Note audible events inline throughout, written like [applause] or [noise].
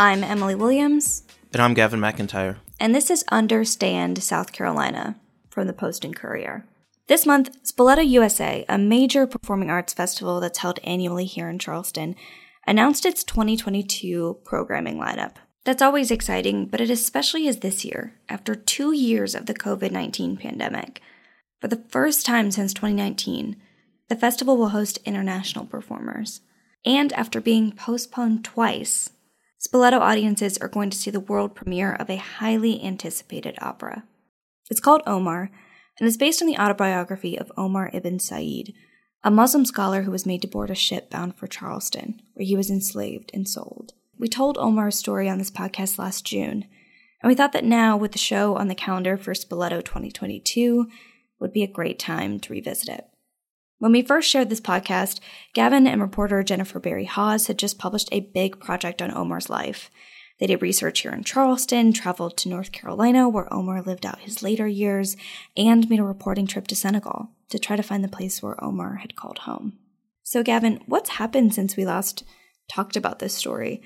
I'm Emily Williams. And I'm Gavin McIntyre. And this is Understand South Carolina from the Post and Courier. This month, Spoleto USA, a major performing arts festival that's held annually here in Charleston, announced its 2022 programming lineup. That's always exciting, but it especially is this year, after two years of the COVID 19 pandemic. For the first time since 2019, the festival will host international performers. And after being postponed twice, Spoleto audiences are going to see the world premiere of a highly anticipated opera. It's called Omar and is based on the autobiography of Omar ibn Said, a Muslim scholar who was made to board a ship bound for Charleston, where he was enslaved and sold. We told Omar's story on this podcast last June, and we thought that now, with the show on the calendar for Spoleto 2022, would be a great time to revisit it. When we first shared this podcast, Gavin and reporter Jennifer Berry Hawes had just published a big project on Omar's life, they did research here in Charleston, traveled to North Carolina, where Omar lived out his later years, and made a reporting trip to Senegal to try to find the place where Omar had called home. So, Gavin, what's happened since we last talked about this story?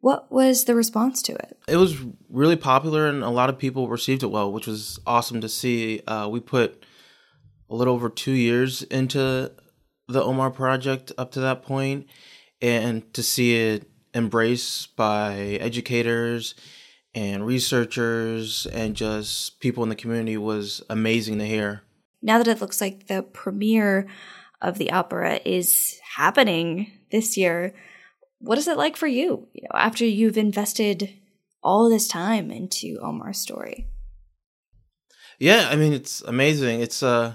What was the response to it? It was really popular, and a lot of people received it well, which was awesome to see. Uh, we put a little over two years into the Omar project up to that point, and to see it embraced by educators and researchers and just people in the community was amazing to hear. Now that it looks like the premiere of the opera is happening this year, what is it like for you, you know, after you've invested all this time into Omar's story? Yeah, I mean it's amazing. It's uh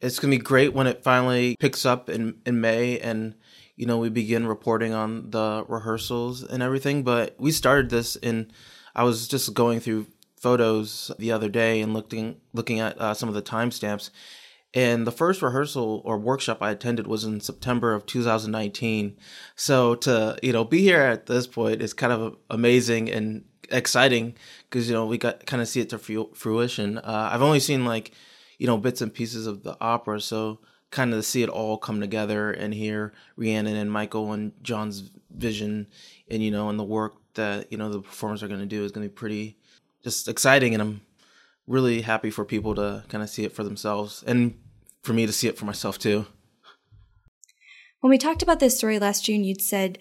it's gonna be great when it finally picks up in in May and you know, we begin reporting on the rehearsals and everything. But we started this in, I was just going through photos the other day and looking looking at uh, some of the timestamps. And the first rehearsal or workshop I attended was in September of 2019. So to you know be here at this point is kind of amazing and exciting because you know we got kind of see it to fruition. Uh, I've only seen like you know bits and pieces of the opera, so kind of to see it all come together and hear Rhiannon and Michael and John's vision and you know and the work that you know the performers are going to do is going to be pretty just exciting and I'm really happy for people to kind of see it for themselves and for me to see it for myself too. When we talked about this story last June, you'd said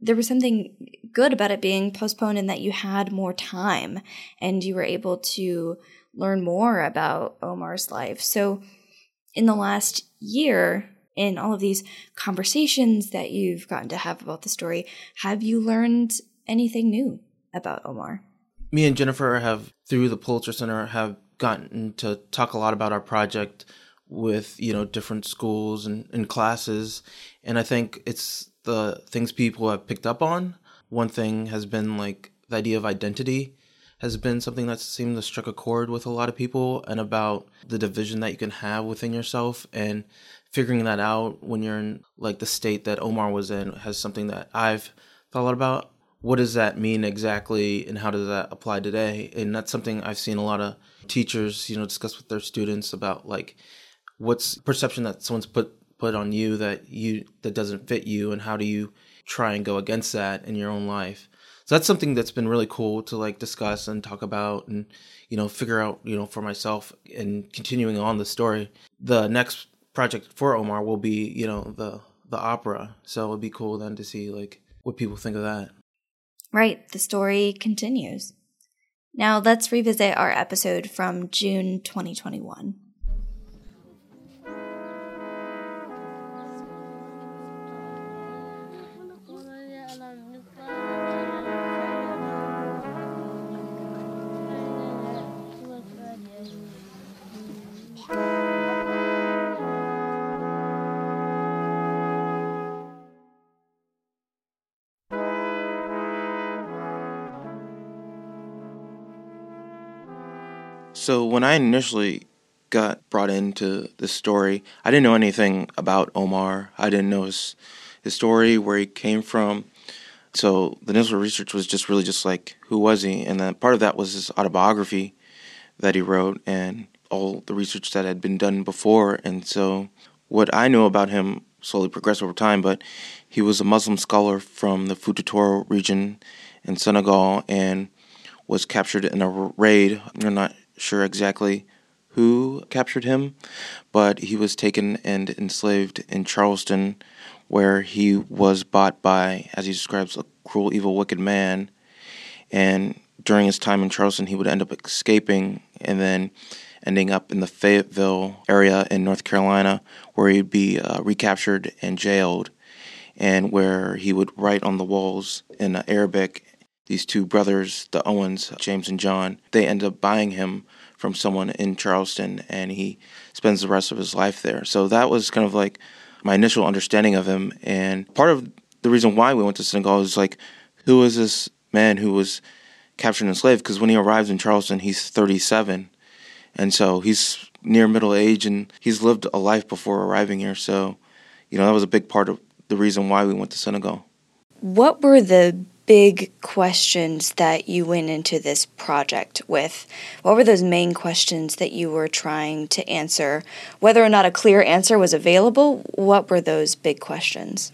there was something good about it being postponed and that you had more time and you were able to learn more about Omar's life. So in the last year, in all of these conversations that you've gotten to have about the story, have you learned anything new about Omar? Me and Jennifer have, through the Pulitzer Center, have gotten to talk a lot about our project with you know different schools and, and classes and i think it's the things people have picked up on one thing has been like the idea of identity has been something that seemed to struck a chord with a lot of people and about the division that you can have within yourself and figuring that out when you're in like the state that Omar was in has something that I've thought a lot about. What does that mean exactly and how does that apply today? And that's something I've seen a lot of teachers, you know, discuss with their students about like what's perception that someone's put put on you that you that doesn't fit you and how do you try and go against that in your own life so that's something that's been really cool to like discuss and talk about and you know figure out you know for myself and continuing on the story. The next project for omar will be you know the the opera. So it'll be cool then to see like what people think of that. Right. The story continues. Now let's revisit our episode from june 2021 So when I initially got brought into this story, I didn't know anything about Omar. I didn't know his, his story, where he came from. So the initial research was just really just like, who was he? And then part of that was his autobiography that he wrote and all the research that had been done before. And so what I knew about him slowly progressed over time, but he was a Muslim scholar from the Futa Toro region in Senegal and was captured in a raid. We're not sure exactly who captured him, but he was taken and enslaved in Charleston, where he was bought by, as he describes, a cruel, evil, wicked man. And during his time in Charleston, he would end up escaping and then ending up in the Fayetteville area in North Carolina, where he'd be uh, recaptured and jailed, and where he would write on the walls in Arabic. These two brothers, the Owens, James and John, they end up buying him from someone in Charleston, and he spends the rest of his life there. So that was kind of like my initial understanding of him. And part of the reason why we went to Senegal is like, who is this man who was captured and enslaved? Because when he arrives in Charleston, he's 37 and so he's near middle age and he's lived a life before arriving here. So, you know, that was a big part of the reason why we went to Senegal. What were the big questions that you went into this project with? What were those main questions that you were trying to answer? Whether or not a clear answer was available, what were those big questions?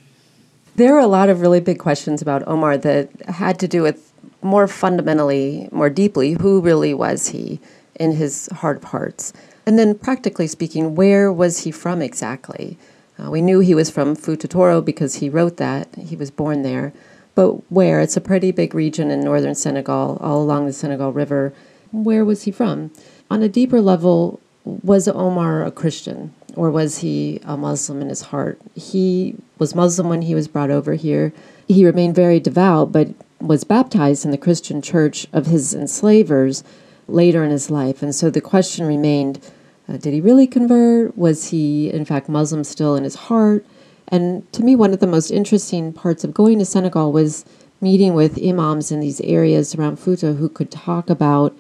There are a lot of really big questions about Omar that had to do with more fundamentally, more deeply, who really was he? in his heart of hearts. And then, practically speaking, where was he from exactly? Uh, we knew he was from Fouta Toro because he wrote that. He was born there. But where? It's a pretty big region in northern Senegal, all along the Senegal River. Where was he from? On a deeper level, was Omar a Christian or was he a Muslim in his heart? He was Muslim when he was brought over here. He remained very devout, but was baptized in the Christian church of his enslavers later in his life. And so the question remained uh, did he really convert? Was he, in fact, Muslim still in his heart? And to me, one of the most interesting parts of going to Senegal was meeting with imams in these areas around Fouta who could talk about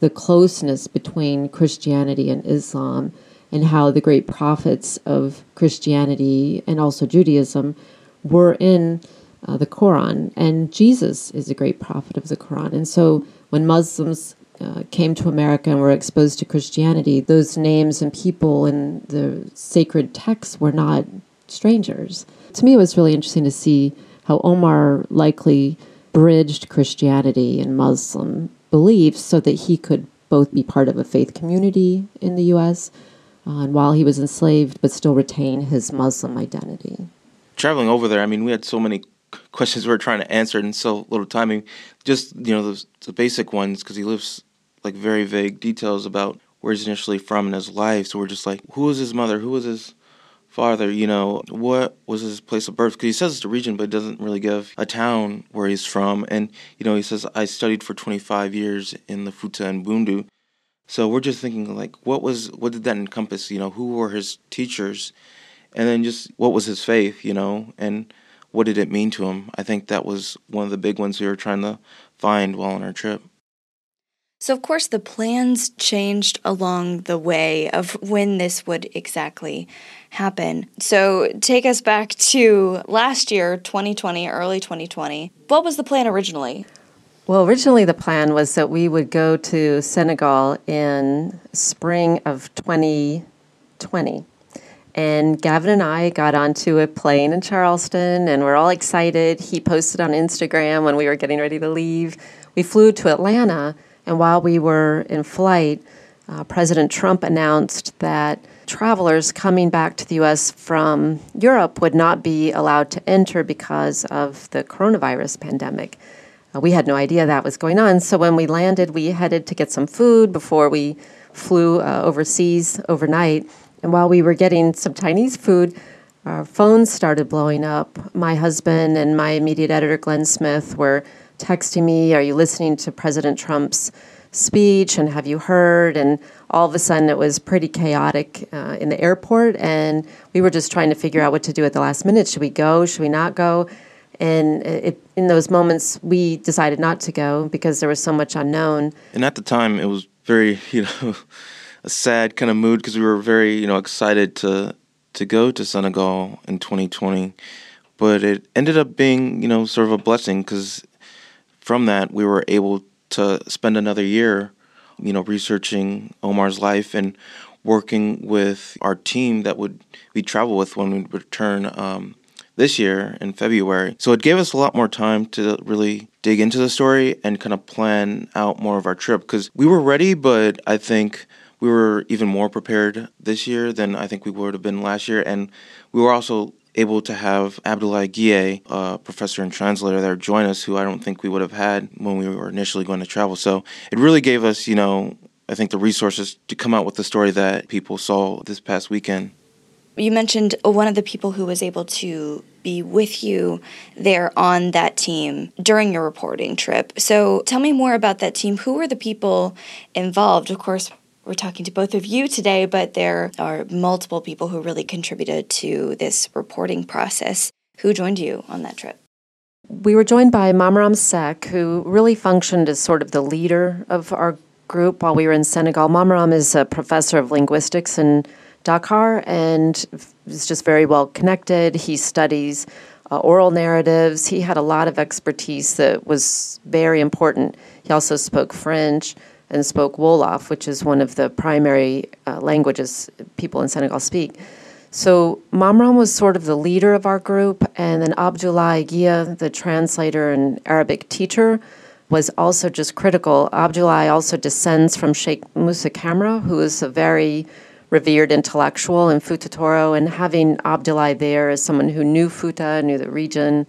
the closeness between Christianity and Islam and how the great prophets of Christianity and also Judaism were in uh, the Quran. And Jesus is a great prophet of the Quran. And so when Muslims uh, came to America and were exposed to Christianity, those names and people in the sacred texts were not strangers. To me, it was really interesting to see how Omar likely bridged Christianity and Muslim beliefs so that he could both be part of a faith community in the U.S. Uh, and while he was enslaved, but still retain his Muslim identity. Traveling over there, I mean, we had so many questions we were trying to answer in so little time. I mean, just you know the, the basic ones because he lives like very vague details about where he's initially from in his life. So we're just like, who was his mother? Who was his father? You know, what was his place of birth? Because he says it's the region, but it doesn't really give a town where he's from. And you know, he says I studied for 25 years in the Fouta and Bundu. So we're just thinking like, what was what did that encompass? You know, who were his teachers? And then just what was his faith? You know, and what did it mean to him? I think that was one of the big ones we were trying to find while on our trip. So, of course, the plans changed along the way of when this would exactly happen. So, take us back to last year, 2020, early 2020. What was the plan originally? Well, originally the plan was that we would go to Senegal in spring of 2020. And Gavin and I got onto a plane in Charleston and we're all excited. He posted on Instagram when we were getting ready to leave. We flew to Atlanta and while we were in flight, uh, President Trump announced that travelers coming back to the U.S. from Europe would not be allowed to enter because of the coronavirus pandemic. Uh, we had no idea that was going on. So when we landed, we headed to get some food before we flew uh, overseas overnight. And while we were getting some Chinese food, our phones started blowing up. My husband and my immediate editor, Glenn Smith, were texting me, Are you listening to President Trump's speech? And have you heard? And all of a sudden, it was pretty chaotic uh, in the airport. And we were just trying to figure out what to do at the last minute. Should we go? Should we not go? And it, in those moments, we decided not to go because there was so much unknown. And at the time, it was very, you know, [laughs] a sad kind of mood because we were very, you know, excited to to go to Senegal in 2020 but it ended up being you know sort of a blessing because from that, we were able to spend another year, you know, researching Omar's life and working with our team that would we travel with when we return um, this year in February. So it gave us a lot more time to really dig into the story and kind of plan out more of our trip because we were ready, but I think we were even more prepared this year than I think we would have been last year. And we were also able to have Abdullah Guiye, a professor and translator there, join us, who I don't think we would have had when we were initially going to travel. So it really gave us, you know, I think the resources to come out with the story that people saw this past weekend. You mentioned one of the people who was able to be with you there on that team during your reporting trip. So tell me more about that team. Who were the people involved? Of course, we're talking to both of you today, but there are multiple people who really contributed to this reporting process. Who joined you on that trip? We were joined by Mamram Sek, who really functioned as sort of the leader of our group while we were in Senegal. Mamram is a professor of linguistics in Dakar and is just very well connected. He studies uh, oral narratives. He had a lot of expertise that was very important. He also spoke French and spoke Wolof, which is one of the primary uh, languages people in Senegal speak. So Mamram was sort of the leader of our group, and then Abdullah Guiye, the translator and Arabic teacher, was also just critical. Abdullah also descends from Sheikh Musa Camara, who is a very revered intellectual in Futa Toro, and having Abdullah there as someone who knew Futa, knew the region,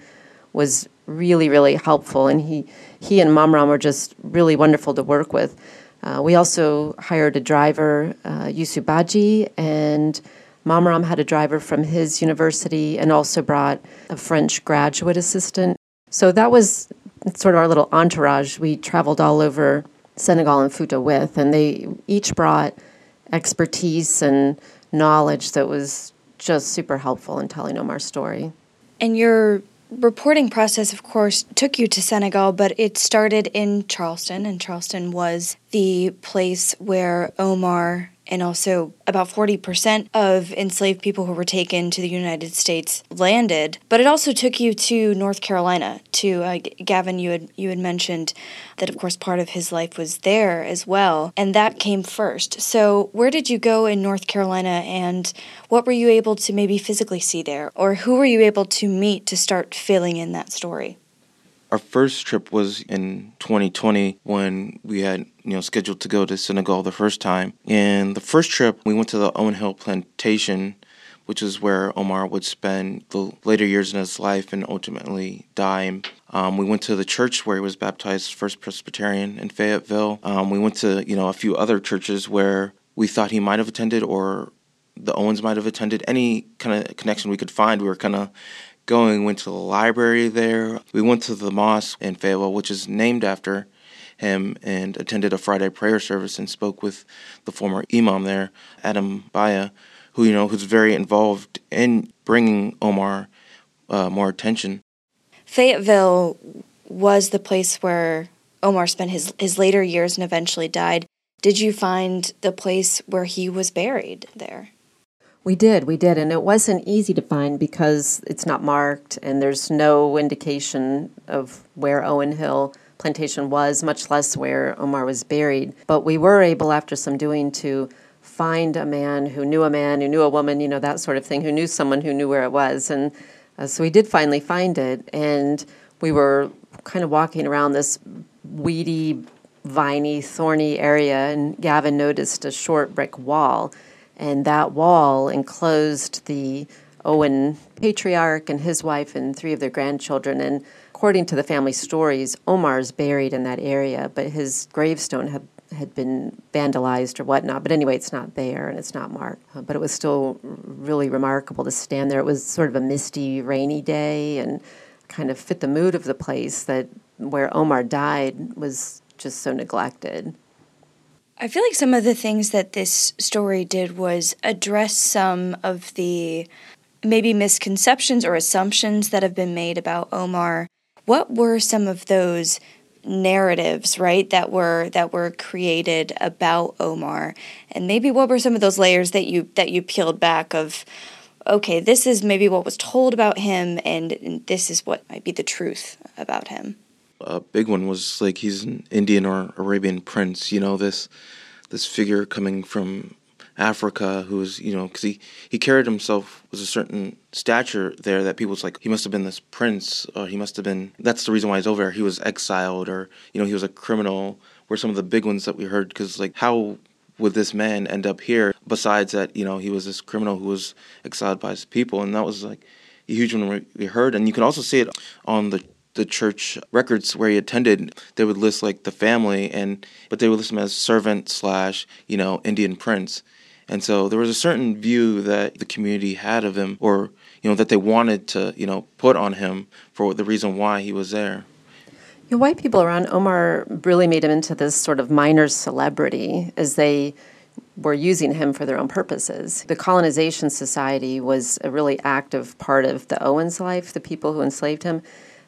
was really, really helpful. And he, he and Mamram were just really wonderful to work with. Uh, we also hired a driver, uh, Yusu Baji, and Mamram had a driver from his university and also brought a French graduate assistant. So that was sort of our little entourage we traveled all over Senegal and Futa with, and they each brought expertise and knowledge that was just super helpful in telling Omar's story. And your reporting process, of course, took you to Senegal, but it started in Charleston, and Charleston was the place where Omar and also about 40% of enslaved people who were taken to the United States landed. But it also took you to North Carolina. To uh, Gavin, you had you had mentioned that of course part of his life was there as well, and that came first. So where did you go in North Carolina, and what were you able to maybe physically see there, or who were you able to meet to start filling in that story? Our first trip was in 2020 when we had, you know, scheduled to go to Senegal the first time. And the first trip, we went to the Owen Hill Plantation, which is where Omar would spend the later years in his life and ultimately die. Um, we went to the church where he was baptized, First Presbyterian in Fayetteville. Um, we went to, you know, a few other churches where we thought he might have attended or the Owens might have attended. Any kind of connection we could find, we were kind of going. went to the library there. We went to the mosque in Fayetteville, which is named after him, and attended a Friday prayer service and spoke with the former imam there, Adam Baya, who you know who's very involved in bringing Omar uh, more attention. Fayetteville was the place where Omar spent his his later years and eventually died. Did you find the place where he was buried there? We did, we did, and it wasn't easy to find because it's not marked and there's no indication of where Owen Hill plantation was, much less where Omar was buried. But we were able, after some doing, to find a man who knew a man who knew a woman, you know, that sort of thing, who knew someone who knew where it was. And uh, so we did finally find it, and we were kind of walking around this weedy, viney, thorny area, and Gavin noticed a short brick wall and that wall enclosed the Owen patriarch and his wife and three of their grandchildren. And according to the family stories, Omar's buried in that area, but his gravestone had had been vandalized or whatnot. But anyway, it's not there and it's not marked. Uh, but it was still really remarkable to stand there. It was sort of a misty, rainy day and kind of fit the mood of the place that where Omar died was just so neglected. I feel like some of the things that this story did was address some of the maybe misconceptions or assumptions that have been made about Omar. What were some of those narratives, right, that were that were created about Omar? And maybe what were some of those layers that you that you peeled back of okay, this is maybe what was told about him and, and this is what might be the truth about him a big one was like he's an Indian or Arabian prince. You know this this figure coming from Africa, who was, you know, because he, he carried himself with a certain stature there that people was like, he must have been this prince, or he must have been, that's the reason why he's over there. He was exiled, or, you know, he was a criminal, were some of the big ones that we heard, because, like, how would this man end up here besides that, you know, he was this criminal who was exiled by his people, and that was, like, a huge one we heard. And you can also see it on the the church records where he attended, they would list like the family and but they would list him as servant slash, you know, Indian prince. And so there was a certain view that the community had of him or, you know, that they wanted to, you know, put on him for the reason why he was there. You know, white people around Omar really made him into this sort of minor celebrity as they were using him for their own purposes. The colonization society was a really active part of the Owens life, the people who enslaved him.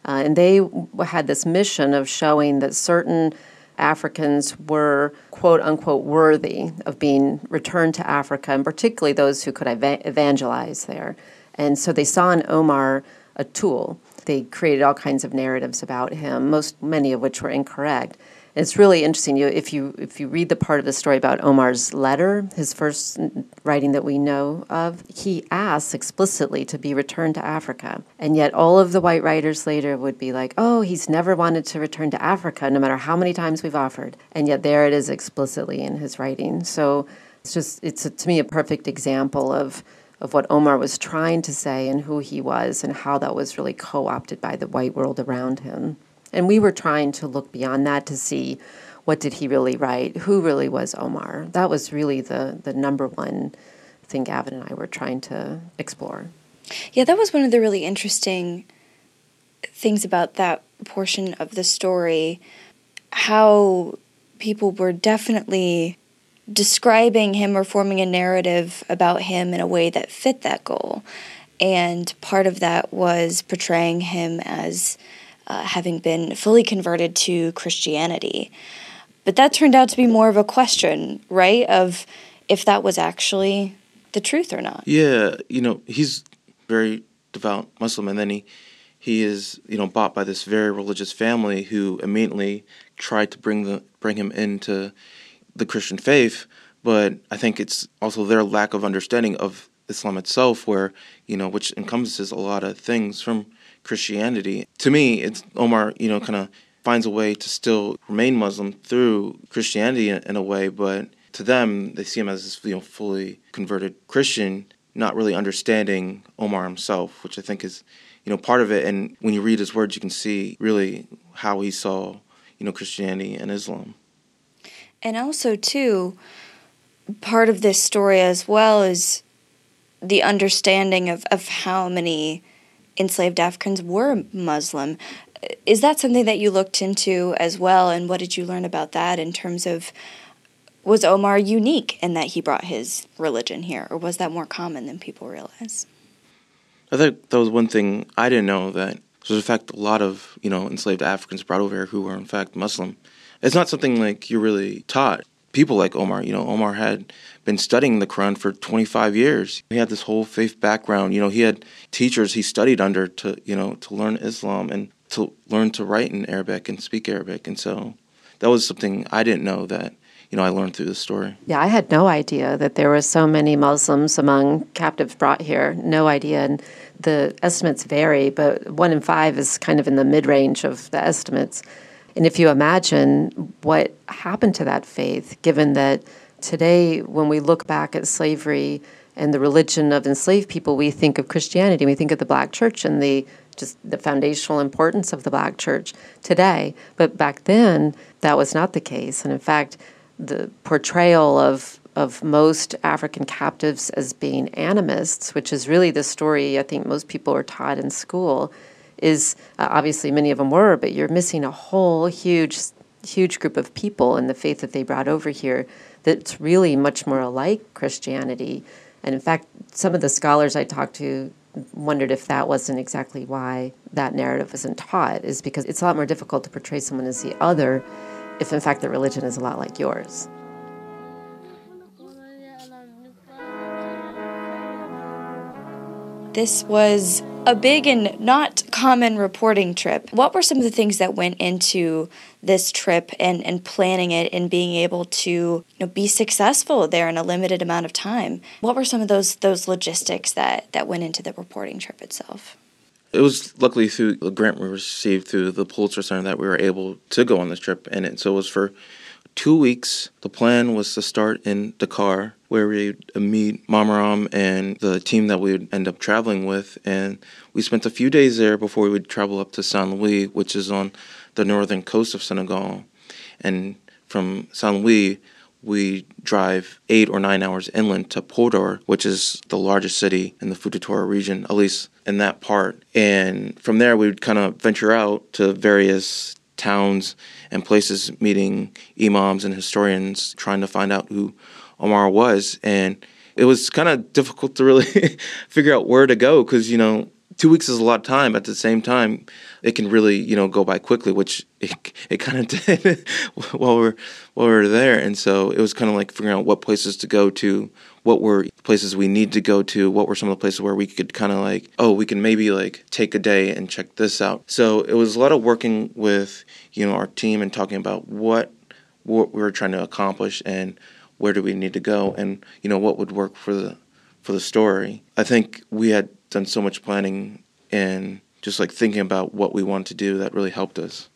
Uh, and they had this mission of showing that certain Africans were quote unquote worthy of being returned to Africa, and particularly those who could evangelize there. And so they saw in Omar a tool. They created all kinds of narratives about him, most many of which were incorrect it's really interesting. You, if you if you read the part of the story about Omar's letter, his first writing that we know of, he asks explicitly to be returned to Africa, and yet all of the white writers later would be like, "Oh, he's never wanted to return to Africa, no matter how many times we've offered." And yet there it is explicitly in his writing. So it's just it's a, to me a perfect example of of what Omar was trying to say and who he was and how that was really co-opted by the white world around him. And we were trying to look beyond that to see what did he really write, who really was Omar. That was really the, the number one thing Gavin and I were trying to explore. Yeah, that was one of the really interesting things about that portion of the story. How people were definitely describing him or forming a narrative about him in a way that fit that goal. And part of that was portraying him as uh, having been fully converted to Christianity. But that turned out to be more of a question, right? Of if that was actually the truth or not. Yeah, you know, he's very devout Muslim, and then he he is you know bought by this very religious family who immediately tried to bring the bring him into the Christian faith. But I think it's also their lack of understanding of Islam itself, where you know, which encompasses a lot of things from Christianity. To me, it's Omar, you know, kind of finds a way to still remain Muslim through Christianity in, in, a way, but to them, they see him as this, you know, fully converted Christian, not really understanding Omar himself, which I think is, you know, part of it. And when you read his words, you can see really how he saw, you know, Christianity and Islam. And also, too, part of this story as well is the understanding of, of how many enslaved Africans were Muslim. Is that something that you looked into as well? And what did you learn about that in terms of was Omar unique in that he brought his religion here, or was that more common than people realize? I think that was one thing I didn't know that there's in fact a lot of you know enslaved Africans brought over here who were in fact Muslim. It's not something like you're really taught. People like Omar, you know, Omar had been studying the Quran for 25 years. He had this whole faith background. You know, he had teachers he studied under to, you know, to learn Islam and to learn to write in Arabic and speak Arabic. And so that was something I didn't know that, you know, I learned through the story. Yeah, I had no idea that there were so many Muslims among captives brought here. No idea. And the estimates vary, but one in five is kind of in the mid range of the estimates. And if you imagine what happened to that faith, given that today, when we look back at slavery and the religion of enslaved people, we think of Christianity. We think of the black church and the just the foundational importance of the black church today. But back then, that was not the case. And in fact, the portrayal of of most African captives as being animists, which is really the story I think most people are taught in school, is uh, obviously many of them were, but you're missing a whole huge, huge group of people in the faith that they brought over here that's really much more like Christianity. And in fact, some of the scholars I talked to wondered if that wasn't exactly why that narrative isn't taught, is because it's a lot more difficult to portray someone as the other if, in fact, their religion is a lot like yours. This was a big and not common reporting trip. What were some of the things that went into this trip and, and planning it and being able to you know, be successful there in a limited amount of time? What were some of those those logistics that, that went into the reporting trip itself? It was luckily through the grant we received through the Pulitzer Center that we were able to go on this trip, and it, so it was for two weeks. The plan was to start in Dakar, where we'd meet Mamaram and the team that we would end up traveling with. And we spent a few days there before we would travel up to Saint Louis, which is on the northern coast of Senegal. And from Saint Louis, we drive eight or nine hours inland to Podor, which is the largest city in the Futa Toro region, at least in that part. And from there, we would kind of venture out to various towns and places meeting imams and historians trying to find out who Omar was. And it was kind of difficult to really [laughs] figure out where to go because, you know, two weeks is a lot of time. At the same time, it can really, you know, go by quickly, which [laughs] it, it kind of [laughs] did while we're while we were there. And so it was kind of like figuring out what places to go to, what were places we need to go to, what were some of the places where we could kind of like, oh, we can maybe like take a day and check this out. So it was a lot of working with, you know, our team and talking about what what we were trying to accomplish and where do we need to go and you know what would work for the for the story. I think we had done so much planning and just like thinking about what we want to do that really helped us.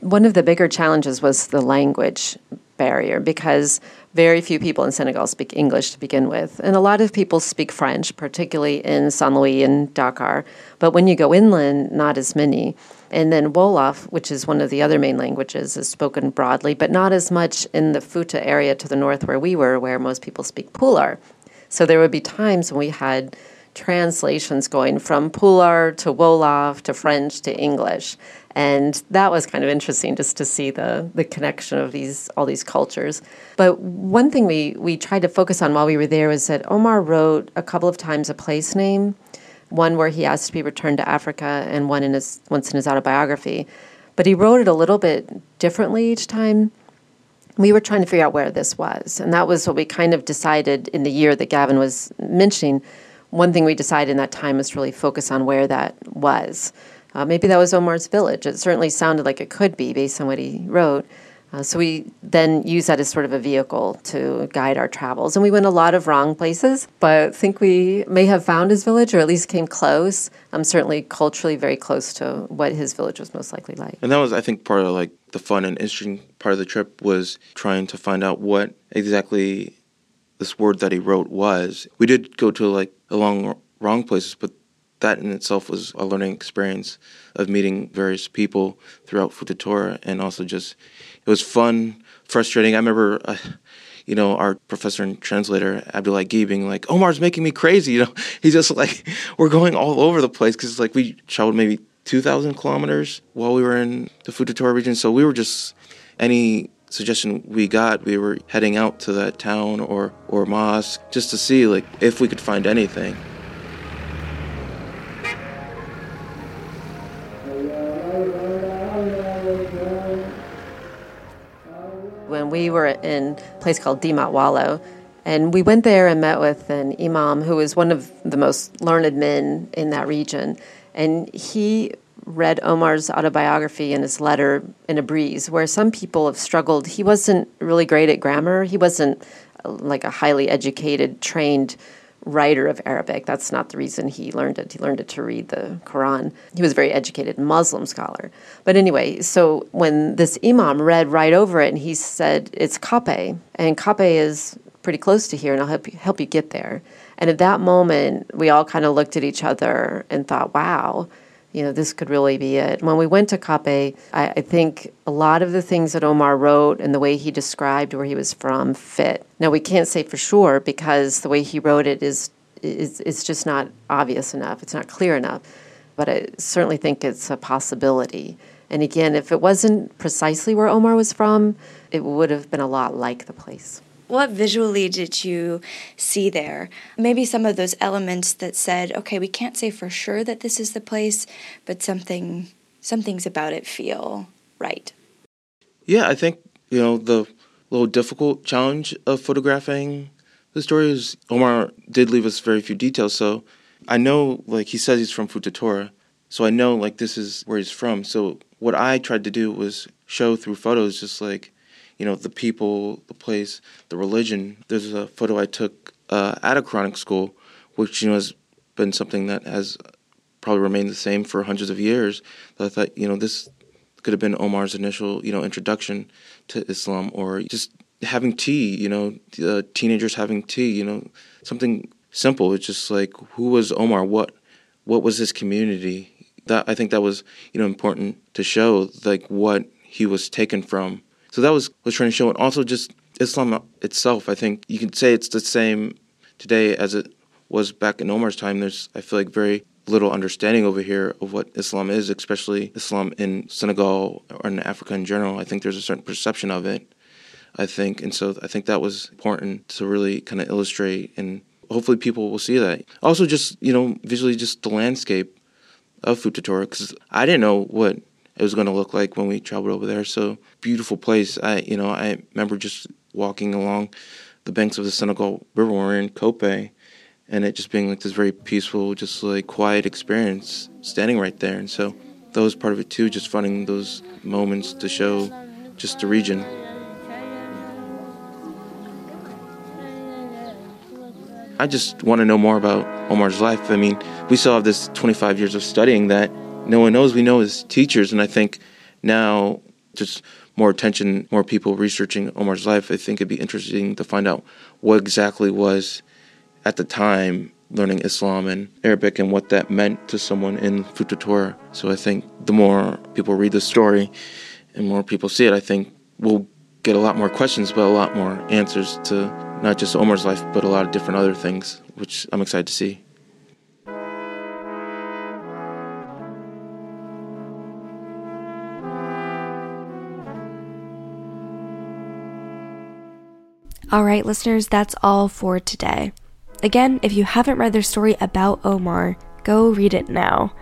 One of the bigger challenges was the language barrier because very few people in Senegal speak English to begin with. And a lot of people speak French, particularly in Saint Louis and Dakar. But when you go inland, not as many. And then Wolof, which is one of the other main languages, is spoken broadly, but not as much in the Futa area to the north where we were, where most people speak Pular. So there would be times when we had translations going from Pular to Wolof to French to English. And that was kind of interesting just to see the, the connection of these all these cultures. But one thing we, we tried to focus on while we were there was that Omar wrote a couple of times a place name, one where he asked to be returned to Africa and one in his once in his autobiography. But he wrote it a little bit differently each time. We were trying to figure out where this was, and that was what we kind of decided in the year that Gavin was mentioning. One thing we decided in that time was to really focus on where that was. Uh, maybe that was Omar's village. It certainly sounded like it could be based on what he wrote. Uh, so we then used that as sort of a vehicle to guide our travels. And we went a lot of wrong places, but I think we may have found his village or at least came close. I'm um, certainly culturally very close to what his village was most likely like. And that was, I think, part of like the fun and interesting part of the trip was trying to find out what exactly this word that he wrote was. We did go to like along wrong places, but that in itself was a learning experience of meeting various people throughout Futa Toro and also just it was fun, frustrating. I remember, uh, you know, our professor and translator Abdullah Gee being like, "Omar's making me crazy." [laughs] You know, he's just like, we're going all over the place because it's like we traveled maybe two thousand kilometers while we were in the Futa Toro region, so we were just any suggestion we got, we were heading out to that town or or mosque just to see like if we could find anything. when we were in a place called Dimat Wallo. And we went there and met with an imam who was one of the most learned men in that region. And he read Omar's autobiography in his letter in a breeze, where some people have struggled. He wasn't really great at grammar. He wasn't uh, like a highly educated, trained writer of Arabic. That's not the reason he learned it. He learned it to read the Quran. He was a very educated Muslim scholar. But anyway, so when this imam read right over it and he said, It's Kape, and Kape is pretty close to here, and I'll help you, help you get there. And at that moment, we all kind of looked at each other and thought, wow, you know, this could really be it. When we went to Kape, I, I, think a lot of the things that Omar wrote and the way he described where he was from fit. Now, we can't say for sure because the way he wrote it is, is, is just not obvious enough. It's not clear enough. But I certainly think it's a possibility. And again, if it wasn't precisely where Omar was from, it would have been a lot like the place. What visually did you see there? Maybe some of those elements that said, okay, we can't say for sure that this is the place, but something some things about it feel right. Yeah, I think, you know, the little difficult challenge of photographing the story is Omar did leave us very few details, so I know, like, he says he's from Futa Toro, so I know, like, this is where he's from. So what I tried to do was show through photos just, like, you know, the people, the place, the religion. There's a photo I took uh, at a Quranic school, which, you know, has been something that has probably remained the same for hundreds of years. That I thought, you know, this could have been Omar's initial, you know, introduction to Islam, or just having tea, you know, uh, teenagers having tea, you know, something simple. It's just like, who was Omar? What, what was his community? That I think that was, you know, important to show, like what he was taken from. So that was was trying to show, and also just Islam itself. I think you can say it's the same today as it was back in Omar's time. There's, I feel like, very little understanding over here of what Islam is, especially Islam in Senegal or in Africa in general. I think there's a certain perception of it. I think, and so I think that was important to really kind of illustrate, and hopefully people will see that. Also, just you know, visually, just the landscape of Futa Toro, because I didn't know what it was going to look like when we traveled over there. So beautiful place. I you know I remember just walking along the banks of the Senegal River. We are in Cope, and it just being like this very peaceful, just like quiet experience standing right there. And so that was part of it too, just finding those moments to show just the region. I just want to know more about Omar's life. I mean, we still have this 25 years of studying that no one knows. We know as teachers, and I think now just more attention, more people researching Omar's life. I think it'd be interesting to find out what exactly was at the time learning Islam and Arabic and what that meant to someone in Futa Toro. So I think the more people read the story and more people see it, I think we'll get a lot more questions, but a lot more answers to not just Omar's life, but a lot of different other things, which I'm excited to see. All right, listeners, that's all for today. Again, if you haven't read their story about Omar, go read it now.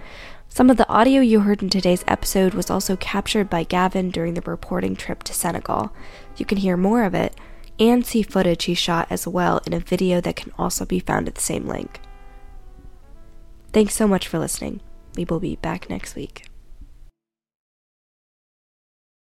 Some of the audio you heard in today's episode was also captured by Gavin during the reporting trip to Senegal. You can hear more of it and see footage he shot as well in a video that can also be found at the same link. Thanks so much for listening. We will be back next week.